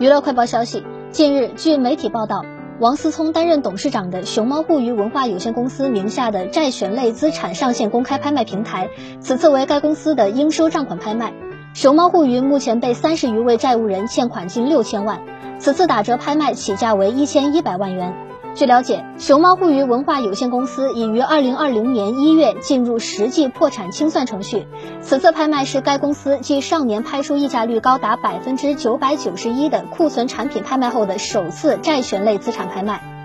娱乐快报消息，近日，据媒体报道，王思聪担任董事长的熊猫互娱文化有限公司名下的债权类资产上线公开拍卖平台，此次为该公司的应收账款拍卖。熊猫互娱目前被三十余位债务人欠款近六千万，此次打折拍卖起价为一千一百万元。据了解，熊猫互娱文化有限公司已于二零二零年一月进入实际破产清算程序。此次拍卖是该公司继上年拍出溢价率高达百分之九百九十一的库存产品拍卖后的首次债权类资产拍卖。